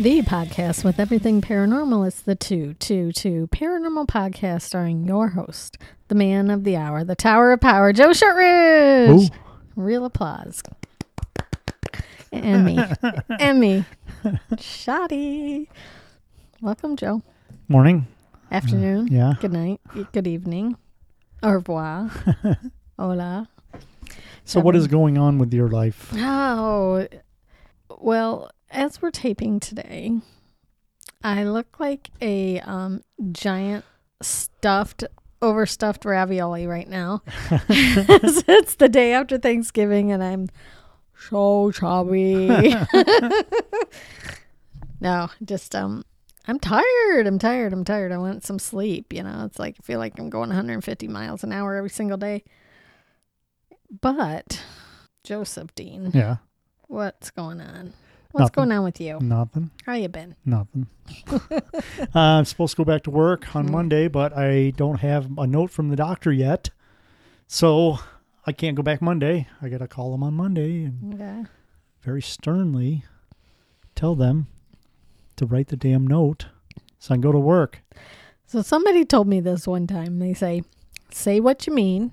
The podcast with everything paranormal is the 222 Paranormal Podcast starring your host, the man of the hour, the Tower of Power, Joe Shortridge. Ooh. Real applause. And me. and me. Shoddy. Welcome, Joe. Morning. Afternoon. Yeah. Good night. Good evening. Au revoir. Hola. So what is going on with your life? Oh, well, as we're taping today, I look like a um, giant stuffed, overstuffed ravioli right now. it's the day after Thanksgiving, and I'm so chubby. no, just um, I'm tired. I'm tired. I'm tired. I want some sleep. You know, it's like I feel like I'm going 150 miles an hour every single day. But Joseph Dean, Yeah. what's going on? What's Nothing. going on with you? Nothing. How you been? Nothing. uh, I'm supposed to go back to work on Mm. Monday, but I don't have a note from the doctor yet. So I can't go back Monday. I got to call them on Monday and Okay. very sternly tell them to write the damn note so I can go to work. So somebody told me this one time. They say, "Say what you mean,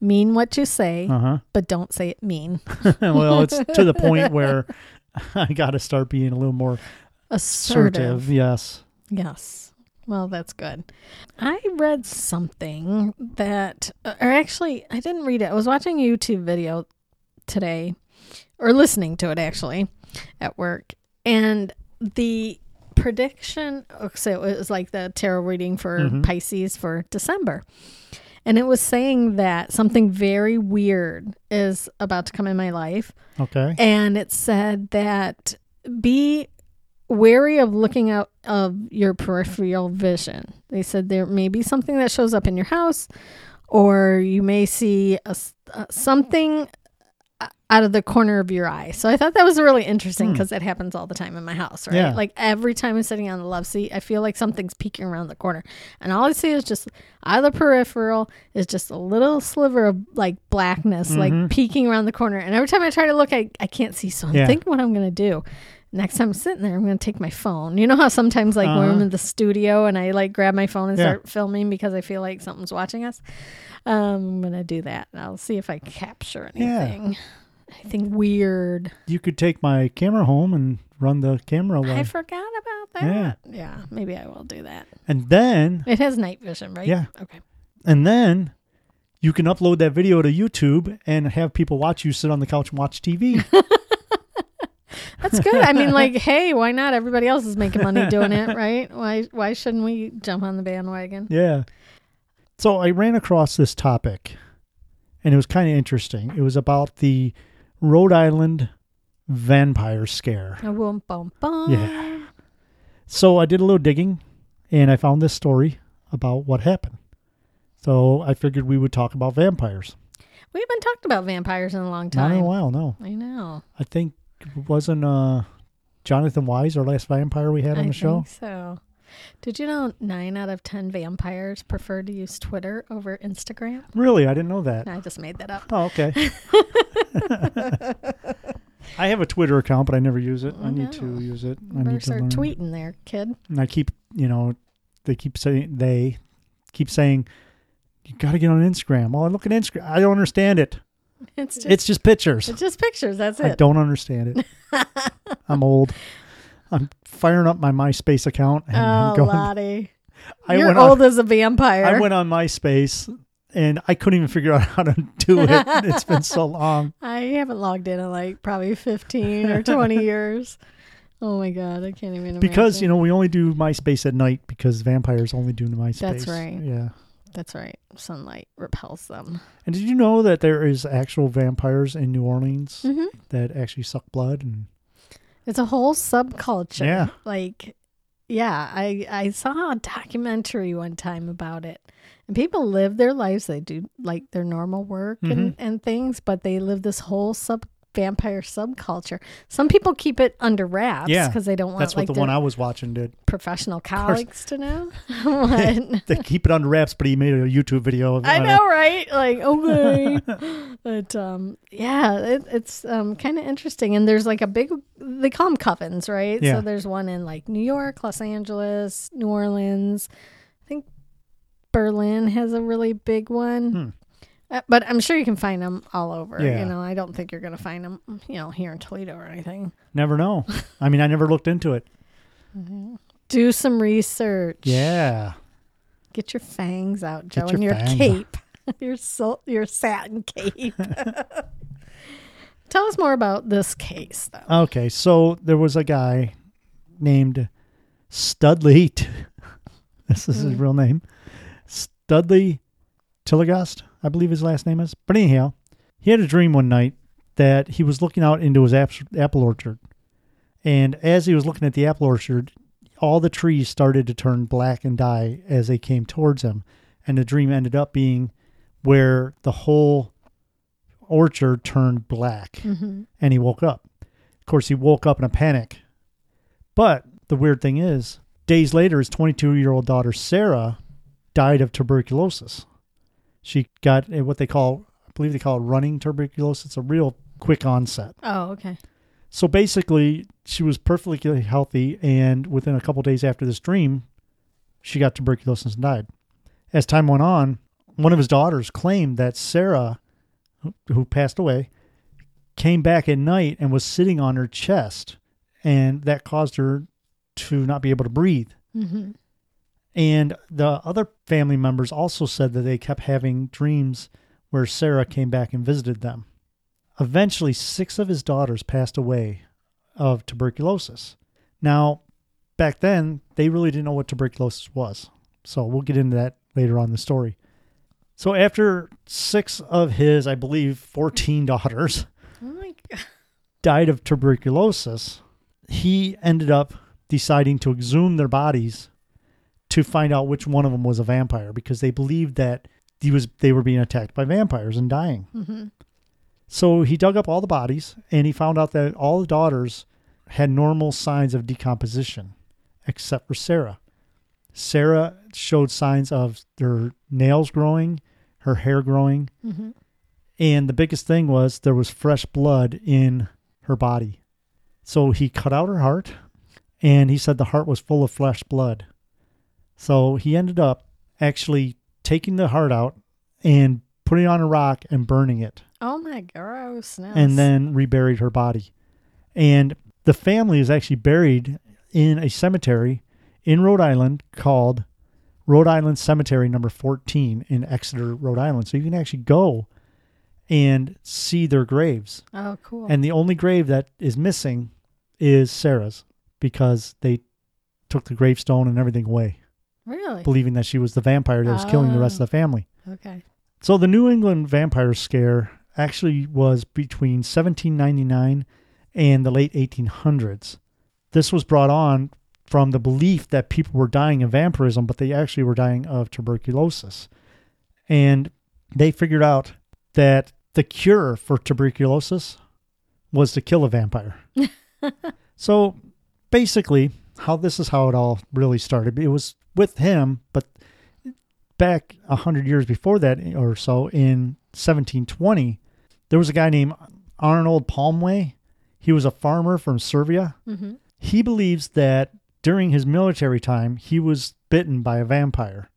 mean what you say, Uh huh. but don't say it mean." well, it's to the point where I got to start being a little more Assertive. assertive. Yes. Yes. Well, that's good. I read something that, or actually, I didn't read it. I was watching a YouTube video today, or listening to it actually, at work, and the prediction. So it was like the tarot reading for Mhm. Pisces for December. And it was saying that something very weird is about to come in my life Okay. and it said that be wary of looking out of your peripheral vision. They said there may be something that shows up in your house, or you may see a, s- uh, something out of the corner of your eye. So I thought that was really interesting Hmm. because it happens all the time in my house, right? Yeah. Like every time I'm sitting on the love seat, I feel like something's peeking around the corner, and all I see is just out of the peripheral is just a little sliver of like blackness, Mhm. like peeking around the corner. And every time I try to look, I, I can't see. So I'm Yeah. thinking what I'm gonna do. Next time I'm sitting there, I'm gonna take my phone. You know how sometimes like when I'm Uh-huh. in the studio and I like grab my phone and Yeah. start filming because I feel like something's watching us. Um, I'm gonna do that. And I'll see if I capture Yeah. anything. Anything weird. You could take my camera home and run the camera away. I forgot about that. Yeah. maybe I will do that. and then It has night vision, right? Yeah. Okay. and then you can upload that video to YouTube and have people watch you sit on the couch and watch TV. That's good. I mean, like, hey, why not? Everybody else is making money doing it, right? Why why shouldn't we jump on the bandwagon? yeah. So I ran across this topic and it was kind of interesting. It was about the Rhode Island vampire scare. A boom, boom, boom. Yeah. So I did a little digging and I found this story about what happened. So I figured we would talk about vampires. We haven't talked about vampires in a long time. Not in a while, no. I know. I think wasn't uh Jonathan Wise our last vampire we had on I the show? think so. Did you know nine out of ten vampires prefer to use Twitter over Instagram? Really, I didn't know that. I just made that up. Oh, okay. I have a Twitter account, but I never use it. I need to use it. I Better need to start learn. tweeting there, kid. And I keep, you know, they keep saying they keep saying you got to get on Instagram. Well, I look at Instagram. I don't understand it. It's just, It's just pictures. it's just pictures. That's it. I don't understand it. I'm old. I'm firing up my MySpace account and Oh, going. Lottie. I You're went old on, as a vampire. I went on MySpace and I couldn't even figure out how to do it. it's been so long. I haven't logged in in like probably 15 or 20 years. Oh my God. I can't even Because, you know, we only do MySpace at night because vampires only do MySpace. That's right. Yeah. That's right. Sunlight repels them. And did you know that there is actual vampires in New Orleans hmm that actually suck blood and It's a whole subculture. Yeah. Like, yeah, I I saw a documentary one time about it. And people live their lives. They do like their normal work and, Mm-hmm. and things, but they live this whole sub vampire subculture. Some people keep it under wraps Yeah, because they don't want That's what like the one I was watching did. professional colleagues to know. They keep it under wraps, but he made a YouTube video. Of, I on it. know, right? Like, okay, but um, yeah, it, it's um kind of interesting. And there's like a big, they call them covens, right? Yeah. So there's one in like New York, Los Angeles, New Orleans. I think Berlin has a really big one. Hmm. Uh, but I'm sure you can find them all over. Yeah. You know, I don't think you're going to find them, you know, here in Toledo or anything. Never know. I mean, I never looked into it. Do some research. Yeah. Get your fangs out, Joe, Get and your your cape. your sil- your satin cape. Tell us more about this case, though. Okay, so there was a guy named Studley. T- this is his Mm. real name. Studley Tillinghast, I believe his last name is. But anyhow, he had a dream one night that he was looking out into his apple orchard. And as he was looking at the apple orchard, all the trees started to turn black and die as they came towards him. And the dream ended up being where the whole orchard turned black hmm and he woke up. Of course, he woke up in a panic. But the weird thing is, days later, his 22 year old daughter, Sarah, died of tuberculosis. She got what they call, I believe they call it running tuberculosis. It's a real quick onset. Oh, okay. So basically, she was perfectly healthy, and within a couple days after this dream, she got tuberculosis and died. As time went on, one of his daughters claimed that Sarah, who- passed away, came back at night and was sitting on her chest, and that caused her to not be able to breathe. hmm And the other family members also said that they kept having dreams where Sarah came back and visited them. Eventually, six of his daughters passed away of tuberculosis. Now, back then, they really didn't know what tuberculosis was. So we'll get into that later on in the story. So after six of his, I believe, 14 daughters Oh my god. died of tuberculosis, he ended up deciding to exhume their bodies to find out which one of them was a vampire because they believed that he was they were being attacked by vampires and dying. hmm So he dug up all the bodies and he found out that all the daughters had normal signs of decomposition except for Sarah. Sarah showed signs of her nails growing, her hair growing, hmm and the biggest thing was there was fresh blood in her body. So he cut out her heart and he said the heart was full of fresh blood. So he ended up actually taking the heart out and putting it on a rock and burning it Oh my grossness. and then reburied her body. And the family is actually buried in a cemetery in Rhode Island called Rhode Island Cemetery number 14 in Exeter, Rhode Island. So you can actually go and see their graves. oh, cool. And the only grave that is missing is Sarah's because they took the gravestone and everything away, really? believing that she was the vampire that was killing the rest of the oh, family. Okay. So the New England vampire scare actually was between 1799 and the late 1800s. This was brought on from the belief that people were dying of vampirism, but they actually were dying of tuberculosis. And they figured out that the cure for tuberculosis was to kill a vampire. so basically, how this is how it all really started. It was with him, but back a hundred years before that or so, in 1720, there was a guy named Arnold Palmway. He was a farmer from Serbia. hmm He believes that during his military time, he was bitten by a vampire.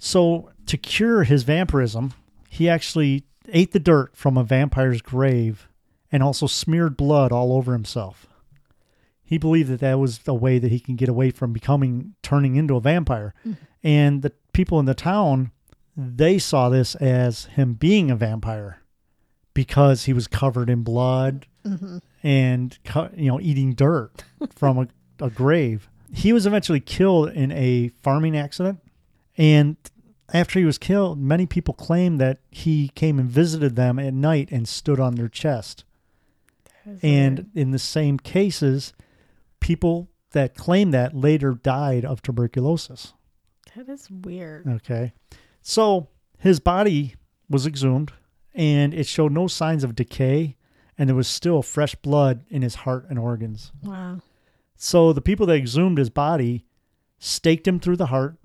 So, to cure his vampirism, he actually ate the dirt from a vampire's grave and also smeared blood all over himself. He believed that that was a way that he can get away from becoming turning into a vampire. Mhm. And the people in the town, they saw this as him being a vampire because he was covered in blood hmm and you know eating dirt from a, a grave. He was eventually killed in a farming accident, and after he was killed, many people claim that he came and visited them at night and stood on their chest. And in the same cases, people that claim that later died of tuberculosis. that is weird. Okay. So his body was exhumed and it showed no signs of decay and there was still fresh blood in his heart and organs. Wow. So the people that exhumed his body staked him through the heart,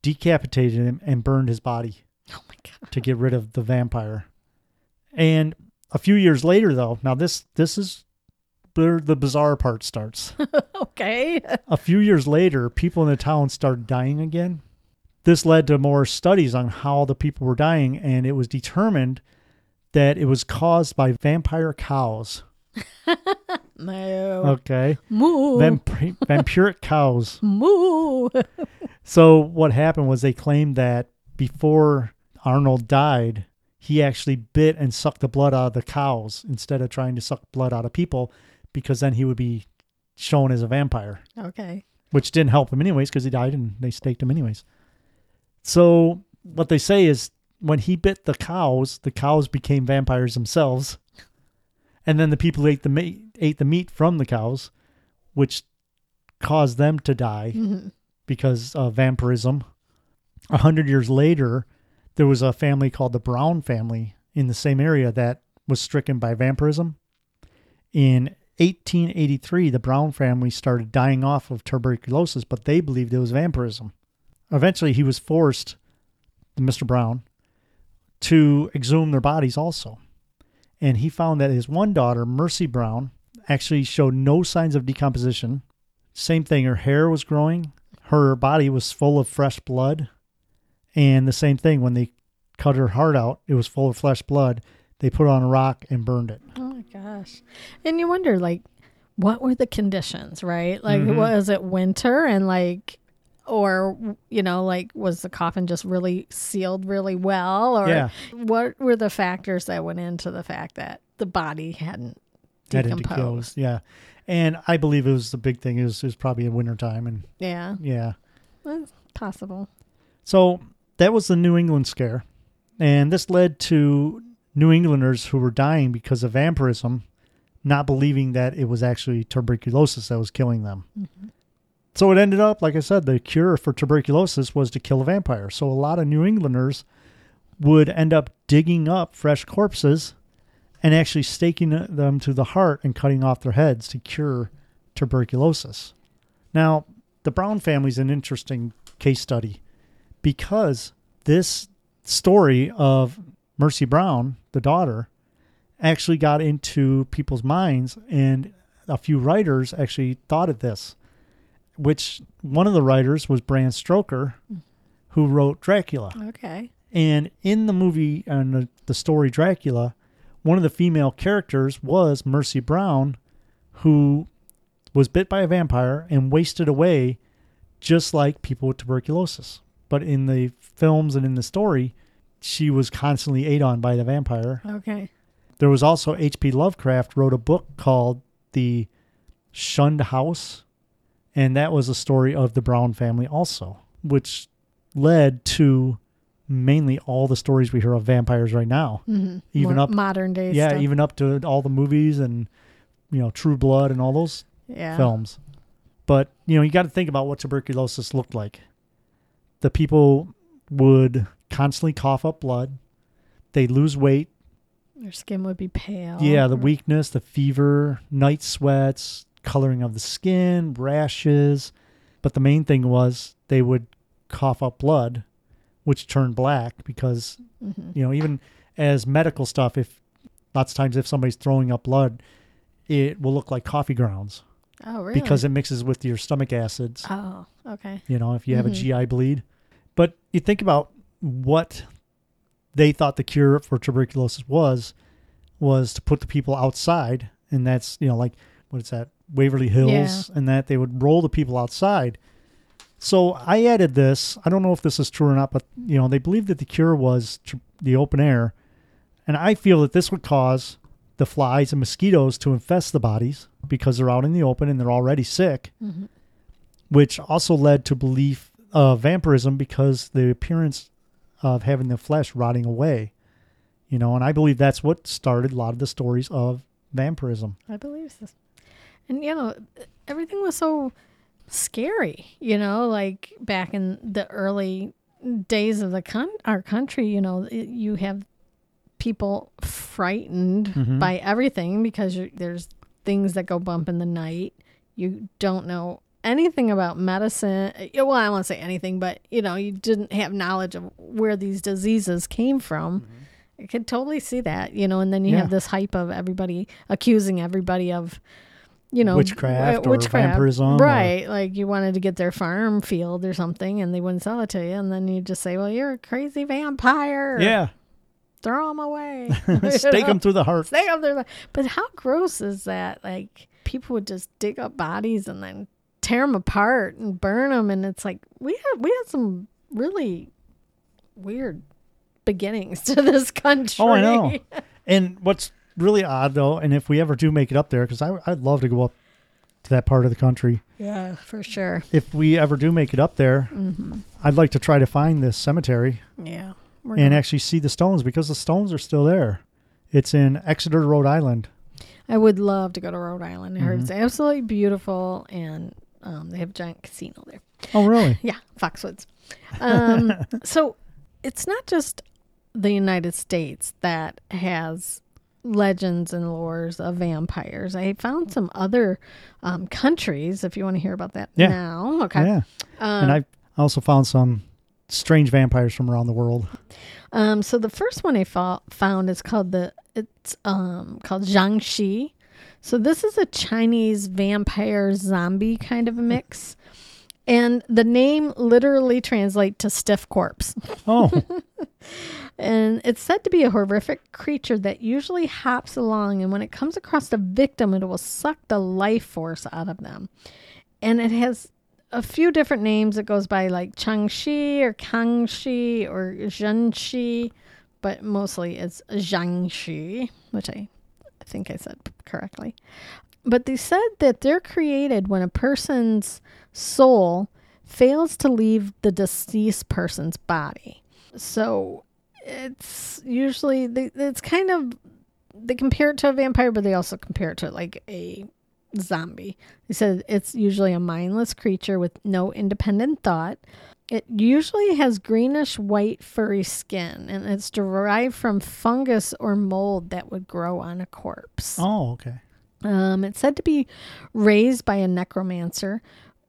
decapitated him, and burned his body Oh my god. to get rid of the vampire. And a few years later, though, now this this is where the bizarre part starts. Okay. a few years later, people in the town started dying again. This led to more studies on how the people were dying, and it was determined that it was caused by vampire cows. No. Okay, Moo. Vamp- vampiric cows. Moo. So what happened was they claimed that before Arnold died, he actually bit and sucked the blood out of the cows instead of trying to suck blood out of people, because then he would be shown as a vampire. okay. which didn't help him anyways because he died and they staked him anyways. So what they say is when he bit the cows, the cows became vampires themselves, and then the people ate the meat ate the meat from the cows, which caused them to die Mhm. because of vampirism. A hundred years later, there was a family called the Brown family in the same area that was stricken by vampirism. In 1883, the Brown family started dying off of tuberculosis, but they believed it was vampirism. Eventually, he was forced, Mr. Brown, to exhume their bodies also. And he found that his one daughter, Mercy Brown, actually showed no signs of decomposition. Same thing, her hair was growing, her body was full of fresh blood. And the same thing, when they cut her heart out, it was full of fresh blood. They put on a rock and burned it. My gosh. And you wonder, like, what were the conditions, right? Like, Mhm. was it winter and, like, or, you know, like, was the coffin just really sealed really well? Or Yeah. what were the factors that went into the fact that the body hadn't decomposed? Yeah. And I believe it was the big thing. It was probably in wintertime. And Yeah. yeah. Well, possible. So that was the New England scare. And this led to New Englanders who were dying because of vampirism, not believing that it was actually tuberculosis that was killing them. Mm-hmm. So it ended up, like I said, the cure for tuberculosis was to kill a vampire. So a lot of New Englanders would end up digging up fresh corpses and actually staking them to the heart and cutting off their heads to cure tuberculosis. Now, the Brown family is an interesting case study because this story of Mercy Brown, the daughter, actually got into people's minds, and a few writers actually thought of this. Which one of the writers was Bram Stoker, who wrote Dracula. Okay. And in the movie and the, the story Dracula, one of the female characters was Mercy Brown, who was bit by a vampire and wasted away just like people with tuberculosis. But in the films and in the story, she was constantly ate on by the vampire. Okay. There was also H.P. Lovecraft wrote a book called The Shunned House, and that was a story of the Brown family also, which led to mainly all the stories we hear of vampires right now. Mm-hmm. Even More up- modern day yeah, stuff. even up to all the movies and you know True Blood and all those yeah. films. But you know, you got to think about what tuberculosis looked like. The people would constantly cough up blood. They'd lose weight. Your skin would be pale. Yeah, the weakness, the fever, night sweats, coloring of the skin, rashes. But the main thing was they would cough up blood, which turned black because, Mhm. you know, even as medical stuff, if lots of times if somebody's throwing up blood, it will look like coffee grounds Oh, really? because it mixes with your stomach acids, Oh, okay. you know, if you have Mhm. a GI bleed. But you think about what they thought the cure for tuberculosis was was to put the people outside. And that's you know like what is that waverly hills? And that they would roll the people outside. So i added this. I don't know if this is true or not but you know they believed that the cure was tr- the open air. And i feel that this would cause the flies and mosquitoes to infest the bodies because they're out in the open and they're already sick hmm which also led to belief of vampirism because the appearance of having the flesh rotting away. You know, and I believe that's what started a lot of the stories of vampirism. I believe this. And you know, everything was so scary. You know, like back in the early days of the con- our country. You know, it, you have people frightened Mhm. by everything because you're, there's things that go bump in the night. You don't know anything about medicine. Uh, Well, I won't say anything, but you know, you didn't have knowledge of where these diseases came from. I could totally see that, you know, and then you Mm-hmm. Yeah. have this hype of everybody accusing everybody of, you know, Witchcraft uh, or vampirism or- right? Like you wanted to get their farm field or something, and they wouldn't sell it to you, and then you just say, "Well, you're a crazy vampire." Yeah. throw them away. Stake them through the heart. Stake them through. But how gross is that? Like people would just dig up bodies and then tear them apart and burn them, and it's like we had we had some really weird beginnings to this country. Oh, I know. And what's really odd though, and if we ever do make it up there, because I'd love to go up to that part of the country. Yeah, for sure. If we ever do make it up there, hmm I'd like to try to find this cemetery Yeah. We're and actually see the stones because the stones are still there. It's in Exeter, Rhode Island. I would love to go to Rhode Island. I heard Mhm. it's absolutely beautiful, and um, they have a giant casino there. Oh, really? Yeah, Foxwoods. Um, so it's not just the United States that has legends and lores of vampires. I found some other um, countries. If you want to hear about that Yeah. now, okay. Yeah. Um, and I also found some strange vampires from around the world. Um, so the first one I fo- found is called the it's um called Jiangxi. So this is a Chinese vampire zombie kind of a mix. And the name literally translates to stiff corpse. Oh, And it's said to be a horrific creature that usually hops along and when it comes across a victim it will suck the life force out of them. And it has a few different names. It goes by like Changxi or Kangxi or Zhenxi, but mostly it's Zhangxi, which I think I said correctly. But they said that they're created when a person's soul fails to leave the deceased person's body. So it's usually they, it's kind of they compare it to a vampire, but they also compare it to like a zombie. They said it's usually a mindless creature with no independent thought. It usually has greenish white furry skin, and it's derived from fungus or mold that would grow on a corpse. oh, okay. Um, it's said to be raised by a necromancer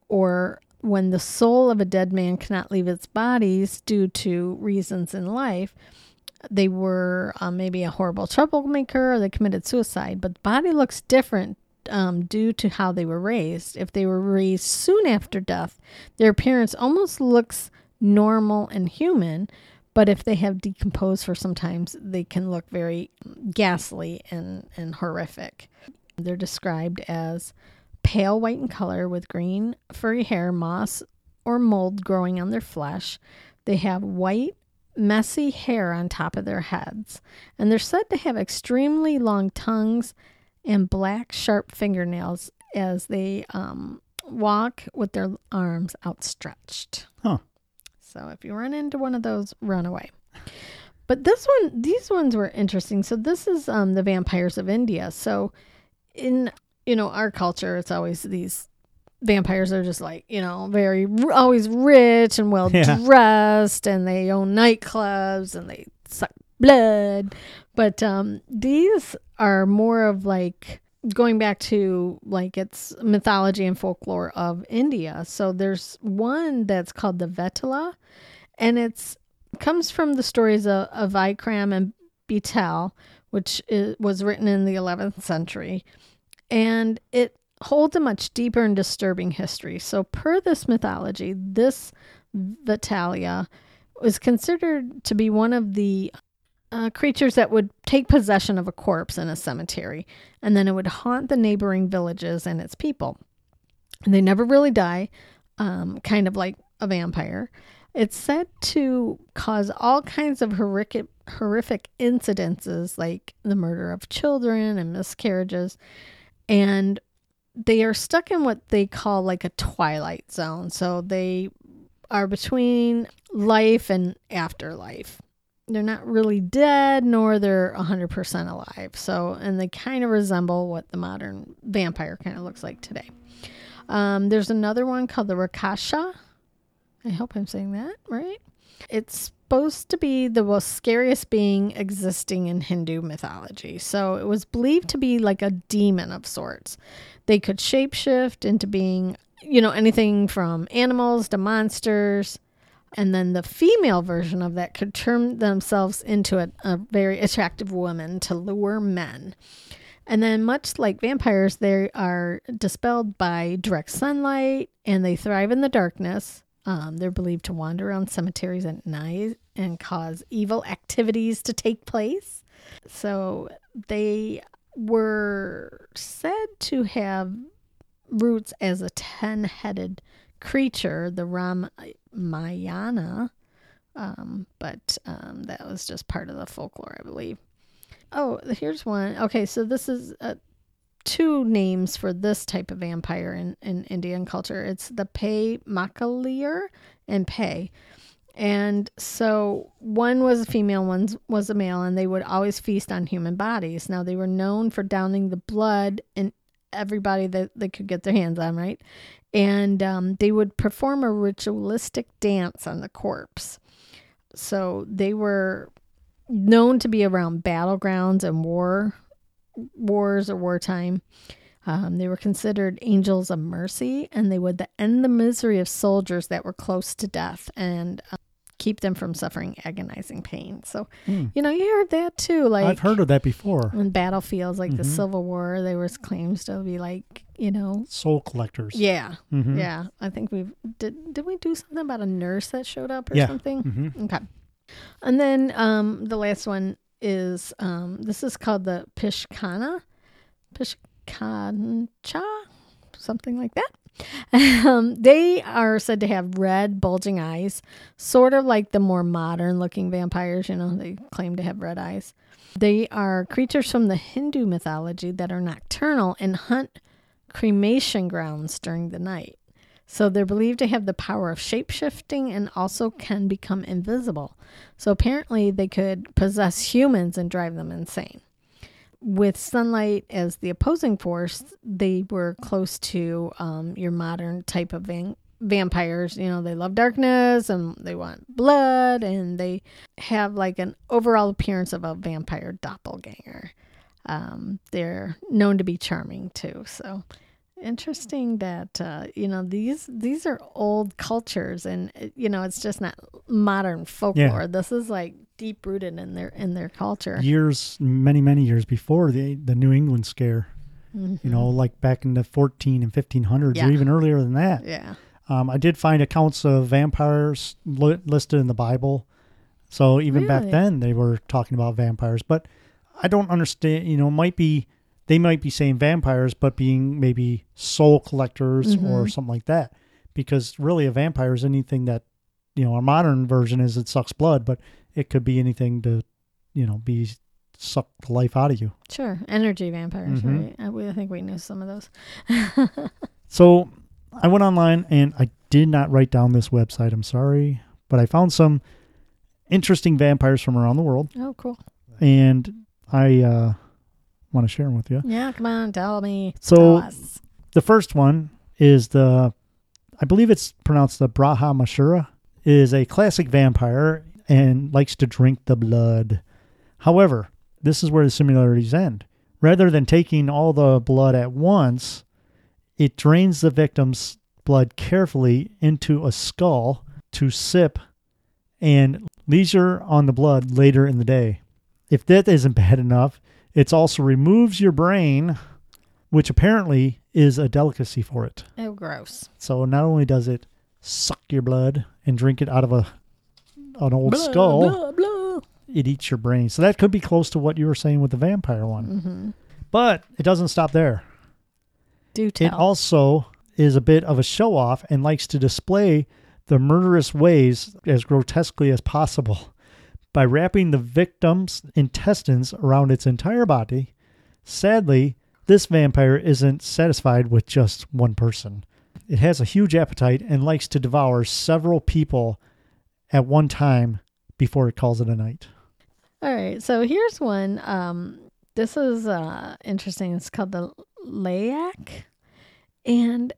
or when the soul of a dead man cannot leave its bodies due to reasons in life. They were um, maybe a horrible troublemaker or they committed suicide, but the body looks different um, due to how they were raised. If they were raised soon after death, their appearance almost looks normal and human, but if they have decomposed for some times, they can look very ghastly and, and horrific. They're described as pale white in color with green furry hair, moss or mold growing on their flesh. They have white, messy hair on top of their heads, and they're said to have extremely long tongues and black, sharp fingernails as they um, walk with their arms outstretched. Huh. So if you run into one of those, run away. But this one, these ones were interesting. So this is um, the vampires of India. So in you know our culture, it's always these vampires are just like you know very always rich and well Yeah. dressed, and they own nightclubs and they suck blood. But um, these are more of like going back to like it's mythology and folklore of India. So there's one that's called the Vetala, and it's comes from the stories of, of Vikram and Betel, which is, was written in the 11th century, and it holds a much deeper and disturbing history. So, per this mythology, this Vitalia was considered to be one of the uh, creatures that would take possession of a corpse in a cemetery, and then it would haunt the neighboring villages and its people. And they never really die, um, kind of like a vampire. It's said to cause all kinds of horrific, horrific incidences like the murder of children and miscarriages. And they are stuck in what they call like a twilight zone. So they are between life and afterlife. They're not really dead, nor they're 100% alive. So, and they kind of resemble what the modern vampire kind of looks like today. Um, there's another one called the Rakasha. I hope I'm saying that right. It's supposed to be the most scariest being existing in Hindu mythology. So it was believed to be like a demon of sorts. They could shapeshift into being, you know, anything from animals to monsters. And then the female version of that could turn themselves into a, a very attractive woman to lure men. And then, much like vampires, they are dispelled by direct sunlight and they thrive in the darkness. Um, they're believed to wander around cemeteries at night and cause evil activities to take place. So they were said to have roots as a 10 headed creature, the Ramayana, um, but um, that was just part of the folklore, I believe. Oh, here's one. Okay, so this is uh, two names for this type of vampire in, in Indian culture. It's the Pei Makalir and Pei. And so one was a female, one was a male, and they would always feast on human bodies. Now they were known for downing the blood in everybody that they could get their hands on, right? And um, they would perform a ritualistic dance on the corpse. So they were known to be around battlegrounds and war wars or wartime. Um, they were considered angels of mercy, and they would end the misery of soldiers that were close to death and keep them from suffering agonizing pain. So, Mm. you know, you heard that too. Like I've heard of that before. In battlefields, like the Mhm. Civil War, there was claims to be like, you know, Soul collectors. yeah, Mhm. yeah. I think we did. Did we do something about a nurse that showed up or Yeah. something? Mhm. Okay. And then um, the last one is um, this is called the Pishkana, Pishkancha, something like that. Um, they are said to have red, bulging eyes, sort of like the more modern looking vampires. You know, they claim to have red eyes. They are creatures from the Hindu mythology that are nocturnal and hunt cremation grounds during the night. So they're believed to have the power of shapeshifting and also can become invisible. So apparently they could possess humans and drive them insane. With sunlight as the opposing force, they were close to um, your modern type of van- vampires. You know, they love darkness and they want blood, and they have like an overall appearance of a vampire doppelganger. Um, they're known to be charming too. So interesting that uh, you know these these are old cultures and uh, you know it's just not modern folklore this is like deep rooted in their in their culture Years, many, many years before the the New England scare. Mhm. You know, like back in the 14 and 1500s, Yeah. or even earlier than that. yeah Um, I did find accounts of vampires li- listed in the Bible. So even back then, they were talking about vampires. But I don't understand. You know, might be they might be saying vampires, but being maybe soul collectors or Mhm. something like that. Because really, a vampire is anything that you know. Our modern version is it sucks blood, but it could be anything to you know be suck the life out of you. sure energy vampires Mhm. right I, we, I think we knew some of those So I went online and I did not write down this website. I'm sorry, but I found some interesting vampires from around the world, oh cool and I uh, want to share them with you. yeah come on tell me So tell the first one is the, I believe it's pronounced the Braha Mashura, is a classic vampire and likes to drink the blood. However, this is where the similarities end. Rather than taking all the blood at once, it drains the victim's blood carefully into a skull to sip and leisure on the blood later in the day. If that isn't bad enough, it also removes your brain, which apparently is a delicacy for it. oh gross So not only does it suck your blood and drink it out of a an old Blah, skull, blah, blah. it eats your brain. So that could be close to what you were saying with the vampire one. Mhm. But it doesn't stop there. do It also is a bit of a show off and likes to display the murderous ways as grotesquely as possible by wrapping the victim's intestines around its entire body. Sadly, this vampire isn't satisfied with just one person. It has a huge appetite and likes to devour several people at one time before it calls it a night. All right, so here's one. Um, this is uh, interesting. It's called the Leyak, and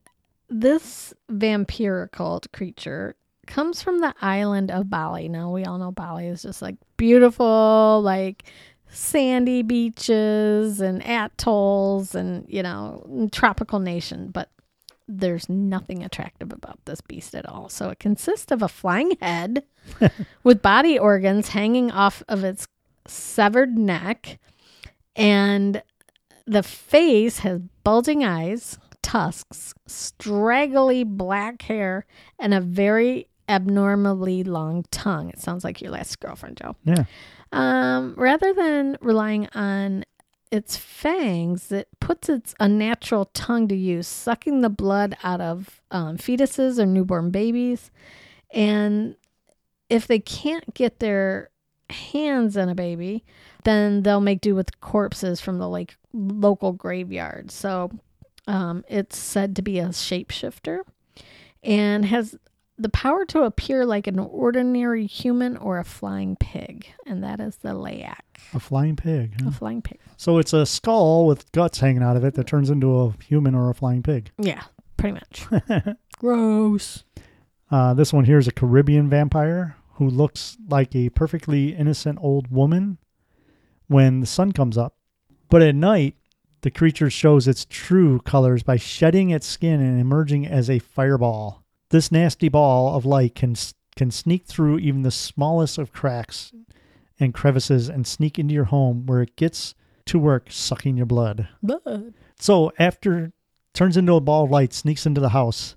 this vampirical creature comes from the island of Bali. Now we all know Bali is just like beautiful, like sandy beaches and atolls and you know tropical nation, but there's nothing attractive about this beast at all. So it consists of a flying head with body organs hanging off of its severed neck, and the face has bulging eyes, tusks, straggly black hair, and a very abnormally long tongue. It sounds like your last girlfriend, Joe. Yeah. Um, rather than relying on its fangs, it puts its unnatural tongue to use, sucking the blood out of um, fetuses or newborn babies. And if they can't get their hands on a baby, then they'll make do with corpses from the like local graveyard. So um, it's said to be a shapeshifter and has the power to appear like an ordinary human or a flying pig, and that is the Leyak, A flying pig. huh? a flying pig. So it's a skull with guts hanging out of it that turns into a human or a flying pig. Yeah, pretty much. Gross. Uh, this one here is a Caribbean vampire who looks like a perfectly innocent old woman when the sun comes up. But at night, the creature shows its true colors by shedding its skin and emerging as a fireball. This nasty ball of light can can sneak through even the smallest of cracks and crevices and sneak into your home where it gets to work sucking your blood. Blood. So after turns into a ball of light, sneaks into the house,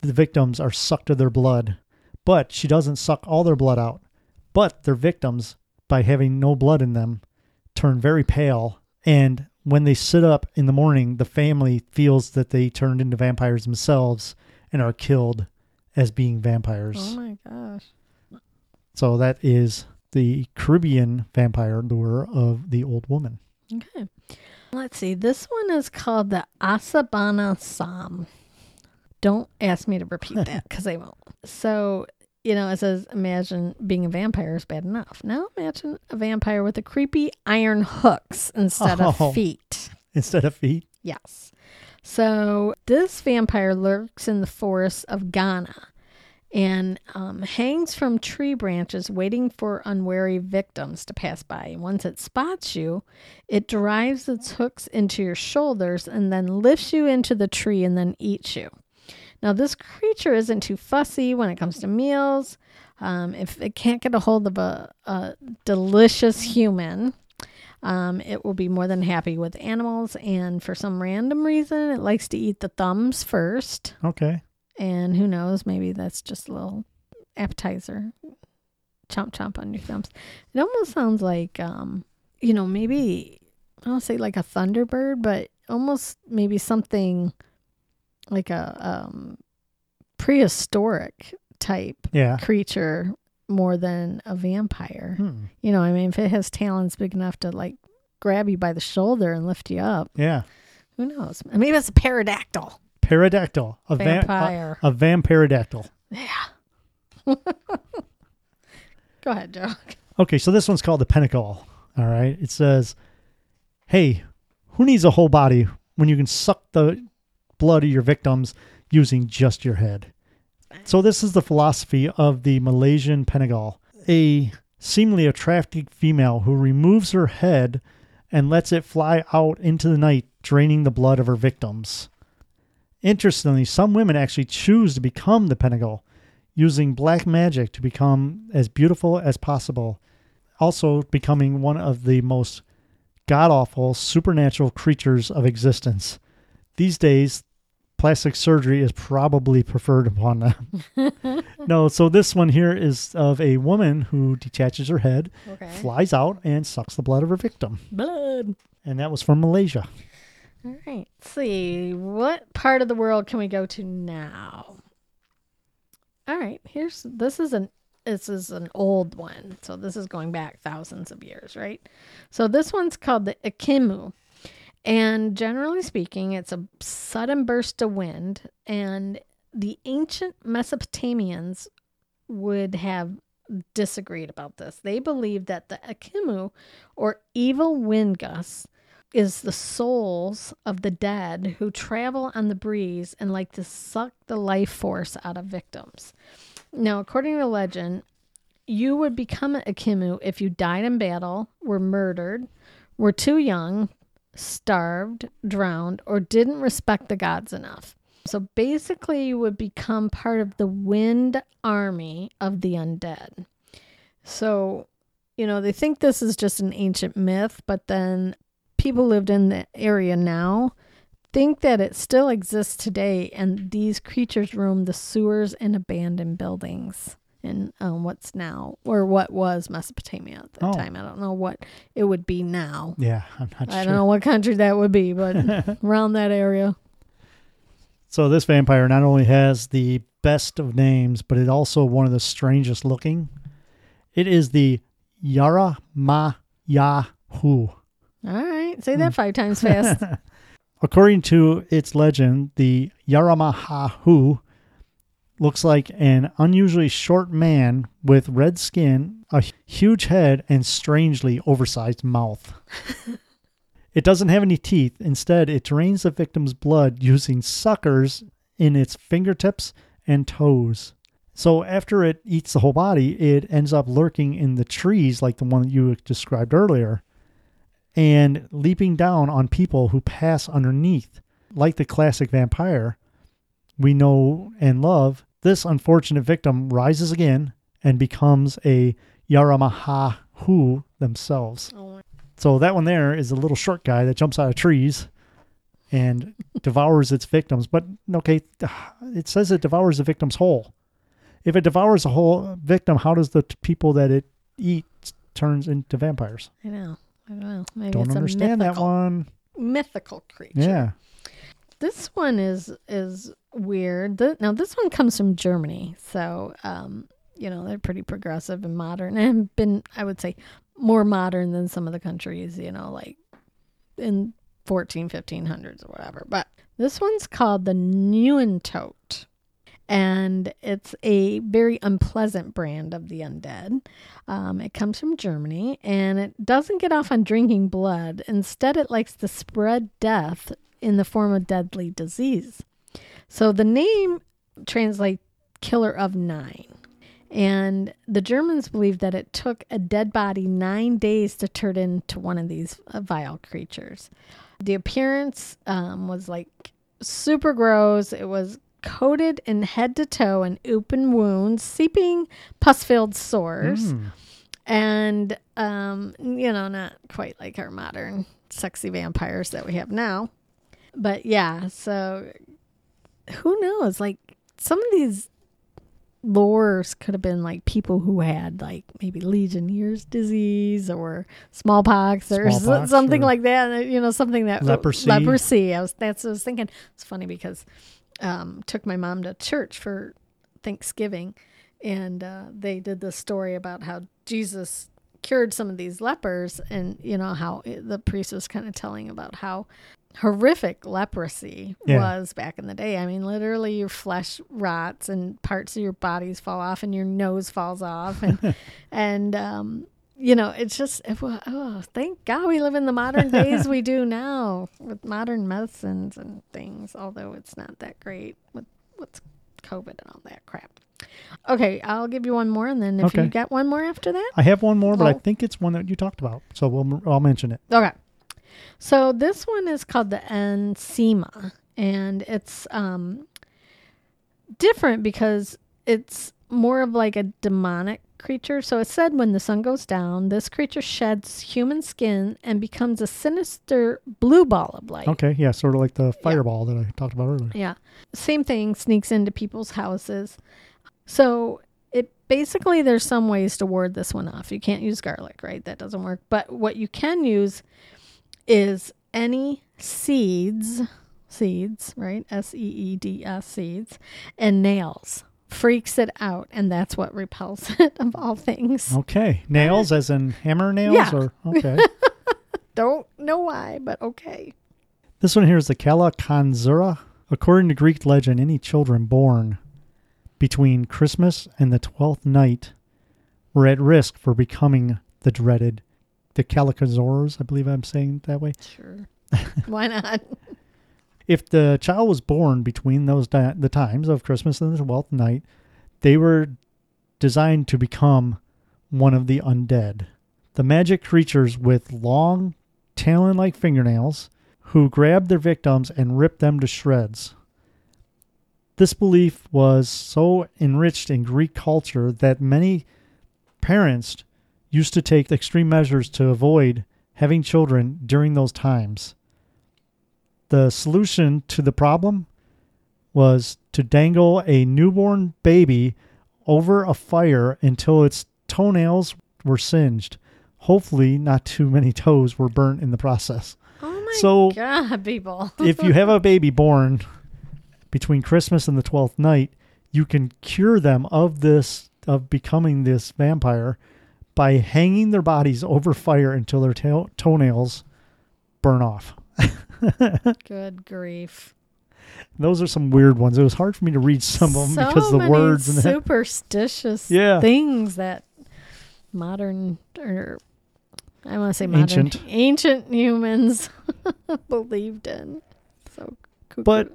the victims are sucked of their blood. But she doesn't suck all their blood out. But their victims, by having no blood in them, turn very pale. And when they sit up in the morning, the family feels that they turned into vampires themselves and are killed as being vampires. Oh my gosh. So that is the Caribbean vampire lure of the old woman. Okay. Let's see. This one is called the Asabana Sam. Don't ask me to repeat that because I won't. So, you know, it says imagine being a vampire is bad enough. Now imagine a vampire with a creepy iron hooks instead Oh. of feet. Instead of feet. Yes. So this vampire lurks in the forests of Ghana and um, hangs from tree branches waiting for unwary victims to pass by. Once it spots you, it drives its hooks into your shoulders and then lifts you into the tree and then eats you. Now, this creature isn't too fussy when it comes to meals. Um, if it can't get a hold of a, a delicious human, um, it will be more than happy with animals. And for some random reason, it likes to eat the thumbs first. Okay. And who knows, maybe that's just a little appetizer. Chomp chomp on your thumbs. It almost sounds like, um, you know, maybe I don't say like a thunderbird, but almost maybe something like a um, prehistoric type Yeah. creature more than a vampire. Hmm. You know, I mean, if it has talons big enough to like grab you by the shoulder and lift you up, Yeah. who knows? Maybe it's a pterodactyl Pterodactyl. A va- vampire. a, a vampirodactyl. yeah. Go ahead, Joe. Okay, so this one's called the Pentacle. All right. It says, Hey, who needs a whole body when you can suck the blood of your victims using just your head? So, this is the philosophy of the Malaysian Penanggal, a seemingly attractive female who removes her head and lets it fly out into the night, draining the blood of her victims. Interestingly, some women actually choose to become the Penanggal, using black magic to become as beautiful as possible, also becoming one of the most god awful supernatural creatures of existence. These days, plastic surgery is probably preferred upon them. no, so this one here is of a woman who detaches her head, Okay. flies out, and sucks the blood of her victim. Blood. And that was from Malaysia. All right. Let's see. What part of the world can we go to now? All right. Here's this is an this is an old one. So this is going back thousands of years, right? So this one's called the Ikimu. And generally speaking, it's a sudden burst of wind and the ancient Mesopotamians would have disagreed about this. They believed that the Akimu or evil wind gusts is the souls of the dead who travel on the breeze and like to suck the life force out of victims. Now, according to legend, you would become a Kimu if you died in battle, were murdered, were too young, starved, drowned, or didn't respect the gods enough. So basically, you would become part of the wind army of the undead. So, you know, they think this is just an ancient myth, but then people lived in the area now think that it still exists today, and these creatures roam the sewers and abandoned buildings in um, what's now or what was Mesopotamia at the Oh. time. I don't know what it would be now. Yeah, I'm not sure. I sure. don't know what country that would be, but around that area. So this vampire not only has the best of names, but it also one of the strangest looking. It is the Yaramayahu. All right, say Hmm. that five times fast. According to its legend, the Yaramahahu looks like an unusually short man with red skin, a huge head, and strangely oversized mouth. it doesn't have any teeth. Instead, it drains the victim's blood using suckers in its fingertips and toes. So after it eats the whole body, it ends up lurking in the trees like the one that you described earlier and leaping down on people who pass underneath. Like the classic vampire we know and love, this unfortunate victim rises again and becomes a Yaramahahu themselves. Oh, So that one there is a little short guy that jumps out of trees and devours its victims. But okay, it says it devours the victim's whole. If it devours a whole victim, how does the t- people that it eats turns into vampires? I know. I don't know. Maybe Don't it's understand a that one. mythical creature. Yeah. This one is is weird. Th- now this one comes from Germany, so um, you know they're pretty progressive and modern, and have been I would say more modern than some of the countries. You know, like in 14, 1500s or whatever. But this one's called the Neuentot. And it's a very unpleasant brand of the undead. Um, it comes from Germany and it doesn't get off on drinking blood. Instead, it likes to spread death in the form of deadly disease. So the name translates killer of nine. And the Germans believed that it took a dead body nine days to turn into one of these uh, vile creatures. The appearance um, was like super gross. It was coated in head to toe in open wounds, seeping, pus filled sores Mm. and um, you know, not quite like our modern sexy vampires that we have now. But yeah, so who knows? Like some of these lores could have been like people who had like maybe Legionnaires' disease or smallpox or Smallpox something or like that. You know, something that leprosy. Leprosy. I was that's what I was thinking. It's funny because um, took my mom to church for Thanksgiving, and uh, they did this story about how Jesus cured some of these lepers, and you know how it- the priest was kind of telling about how horrific leprosy Yeah. was back in the day. I mean, literally, your flesh rots and parts of your bodies fall off, and your nose falls off, and and um, you know, it's just it, oh, thank God we live in the modern days we do now with modern medicines and things. Although it's not that great with what's COVID and all that crap. Okay, I'll give you one more, and then if Okay. you get one more after that, I have one more, but I think it's one that you talked about. So we'll, I'll mention it. Okay. So this one is called the Ensema, and it's um different because it's more of like a demonic creature. So it said when the sun goes down, this creature sheds human skin and becomes a sinister blue ball of light. Okay. Yeah. Sort of like the fireball that I talked about earlier. Yeah. Same thing sneaks into people's houses. So it basically there's some ways to ward this one off. You can't use garlic, right? That doesn't work. But what you can use is any seeds, seeds, right? S E E D S seeds, and nails. Freaks it out, and that's what repels it of all things. Okay. Nails as in hammer nails Yeah. or okay. Don't know why, but okay. this one here is the Kalakanzura. According to Greek legend, any children born between Christmas and the twelfth night were at risk for becoming the dreaded the Kalakazors, I believe I'm saying it that way. Sure. why not? if the child was born between those di- the times of Christmas and the twelfth night, they were designed to become one of the undead. The magic creatures with long, talon like fingernails who grabbed their victims and ripped them to shreds. This belief was so enriched in Greek culture that many parents used to take extreme measures to avoid having children during those times. The solution to the problem was to dangle a newborn baby over a fire until its toenails were singed. Hopefully, not too many toes were burnt in the process. Oh my So- god, people. if you have a baby born between Christmas and the 12th night, you can cure them of this, of becoming this vampire by hanging their bodies over fire until their tail, toenails burn off. Good grief. Those are some weird ones. It was hard for me to read some of them so because the words and that. superstitious Yeah. things that modern or I want to say modern Ancient. ancient humans believed in. So cuckoo. But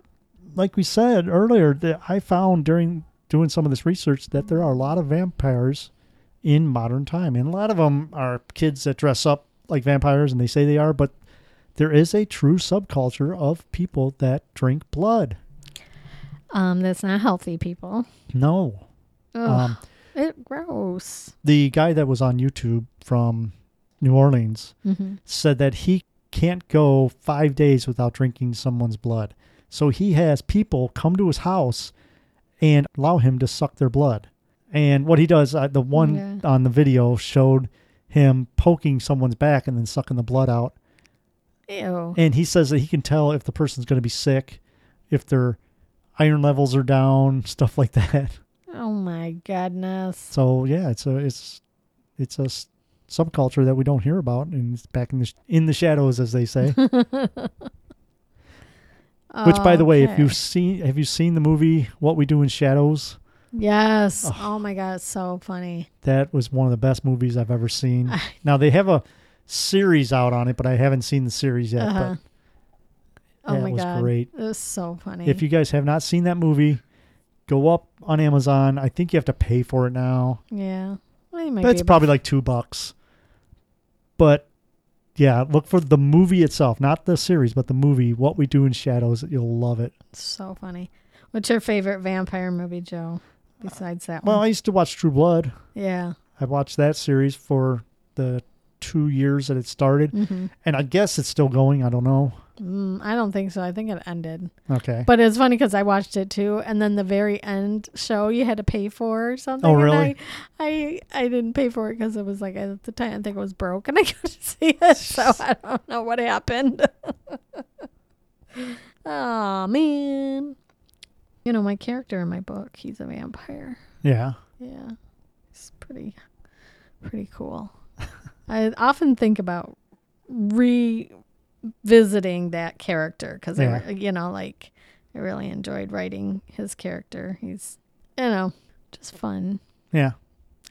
like we said earlier, that I found during doing some of this research that there are a lot of vampires in modern time, and a lot of them are kids that dress up like vampires and they say they are, but there is a true subculture of people that drink blood. um, that's not healthy, people. No, Ugh, um, it gross. the guy that was on YouTube from New Orleans hmm said that he can't go five days without drinking someone's blood. So he has people come to his house and allow him to suck their blood. And what he does, uh, the one Yeah. on the video showed him poking someone's back and then sucking the blood out. Ew. And he says that he can tell if the person's going to be sick, if their iron levels are down, stuff like that. Oh my goodness. So yeah, it's a it's it's a subculture that we don't hear about, and it's back in the sh- in the shadows, as they say. Which, by the way, if you've seen, have you seen the movie What We Do in Shadows? Yes. Ugh. Oh my god, it's so funny. That was one of the best movies I've ever seen. now they have a series out on it, but I haven't seen the series yet. Uh-huh. But Oh my was god. great. It was so funny. If you guys have not seen that movie, go up on Amazon. I think you have to pay for it now. Yeah. Well, That's be probably like two bucks. But yeah, look for the movie itself, not the series, but the movie. What We Do in Shadows. You'll love it. so funny. What's your favorite vampire movie, Joe? Besides that Well, I used to watch True Blood. yeah. I watched that series for the two years that it started, hmm and I guess it's still going. I don't know. Mm, I don't think so. I think it ended. Okay. But it's funny because I watched it too, and then the very end show you had to pay for or something. Oh, and really? I, I, I didn't pay for it because it was like at the time I think it was broke, and I couldn't see it, so I don't know what happened. oh man, you know my character in my book, he's a vampire. yeah. Yeah, it's pretty, pretty cool. I often think about revisiting that character because Yeah. you know, like I really enjoyed writing his character. He's, you know, just fun. Yeah.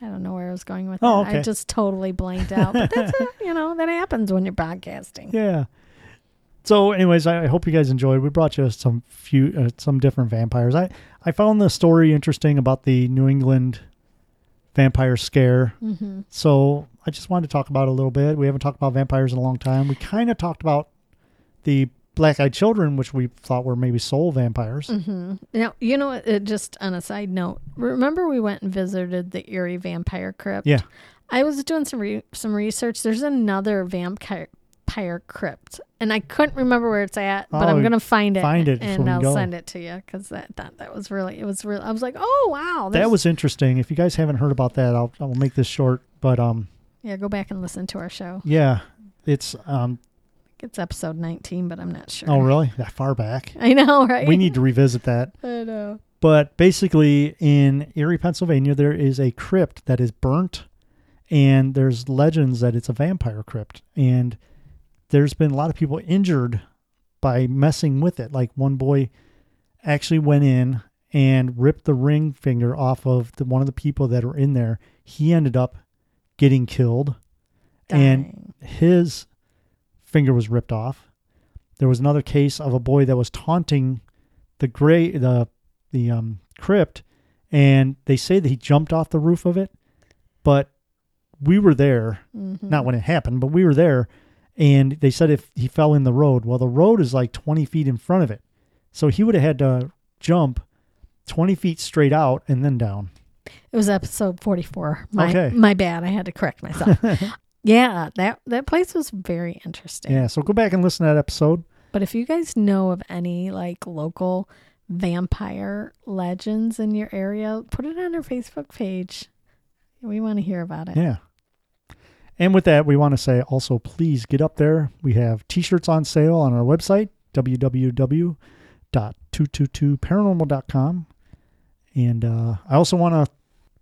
I don't know where I was going with Oh, that. I just totally blanked out. But that's it, you know that happens when you're podcasting. Yeah. So, anyways, I hope you guys enjoyed. We brought you some few, uh, some different vampires. I I found the story interesting about the New England vampire scare. Mm-hmm. So I just wanted to talk about it a little bit. We haven't talked about vampires in a long time. We kind of talked about the black-eyed children, which we thought were maybe soul vampires. Mm-hmm. Now, you know, what, uh, just on a side note, remember we went and visited the Erie Vampire Crypt? Yeah. I was doing some re- some research. There's another vampire vampire crypt, and I couldn't remember where it's at, but Oh, I'm gonna find it. find it and we I'll send it to you because that, that that was really it was really. I was like, oh wow, That was interesting. If you guys haven't heard about that, I'll I'll make this short. But um, yeah. Go back and listen to our show. yeah, it's um. It's episode 19, but I'm not sure. Oh, really? That far back? I know, right? We need to revisit that. I know. But basically, in Erie, Pennsylvania, there is a crypt that is burnt, and there's legends that it's a vampire crypt. And there's been a lot of people injured by messing with it. Like one boy actually went in and ripped the ring finger off of the, one of the people that were in there. He ended up getting killed, and his finger was ripped off. There was another case of a boy that was taunting the gray the the um, crypt, and they say that he jumped off the roof of it, but we were there, Mhm. not when it happened, but we were there, and they said if he fell in the road, well, the road is like 20 feet in front of it, so he would have had to jump 20 feet straight out and then down. It was episode 44. My, Okay. my bad. I had to correct myself. yeah, that, that place was very interesting. Yeah, so go back and listen to that episode. But if you guys know of any like local vampire legends in your area, put it on our Facebook page. We want to hear about it. Yeah. And with that, we want to say also please get up there. We have t shirts on sale on our website, www.222paranormal.com. And uh, I also want to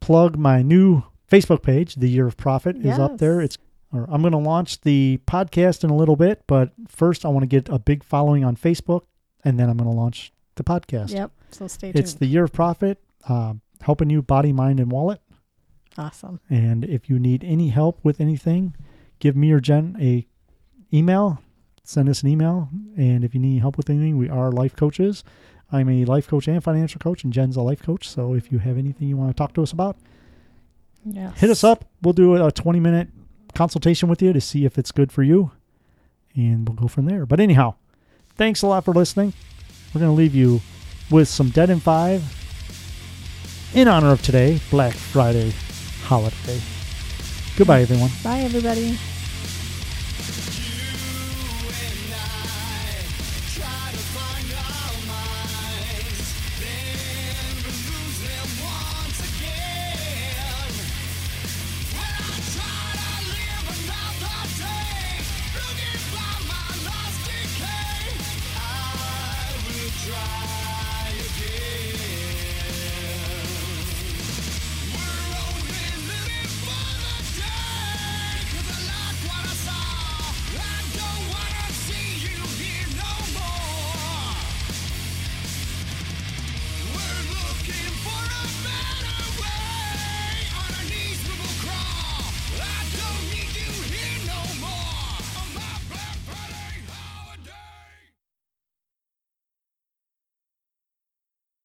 plug my new Facebook page, The Year of Profit, is up there. It's or I'm going to launch the podcast in a little bit, but first I want to get a big following on Facebook, and then I'm going to launch the podcast. Yep. So stay tuned. It's The Year of Profit, uh, helping you body, mind, and wallet. Awesome. And if you need any help with anything, give me or Jen a email. Send us an email. And if you need help with anything, we are life coaches. I'm a life coach and financial coach, and Jen's a life coach. So if you have anything you want to talk to us about, Yes. hit us up. We'll do a 20 minute consultation with you to see if it's good for you. And we'll go from there. But anyhow, thanks a lot for listening. We're going to leave you with some Dead in Five in honor of today, Black Friday holiday. Goodbye, everyone. Bye, everybody.